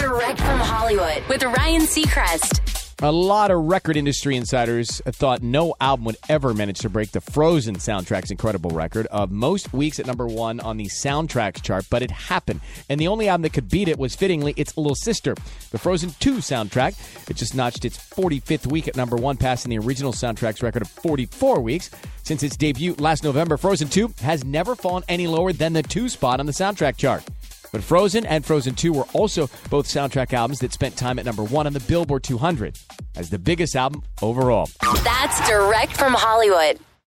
Direct from Hollywood with Ryan Seacrest. A lot of record industry insiders thought no album would ever manage to break the Frozen soundtrack's incredible record of most weeks at number one on the soundtracks chart, but it happened. And the only album that could beat it was fittingly its little sister, the Frozen 2 soundtrack. It just notched its 45th week at number one, passing the original soundtrack's record of 44 weeks. Since its debut last November, Frozen 2 has never fallen any lower than the two spot on the soundtrack chart. But Frozen and Frozen 2 were also both soundtrack albums that spent time at number one on the Billboard 200 as the biggest album overall. That's direct from Hollywood.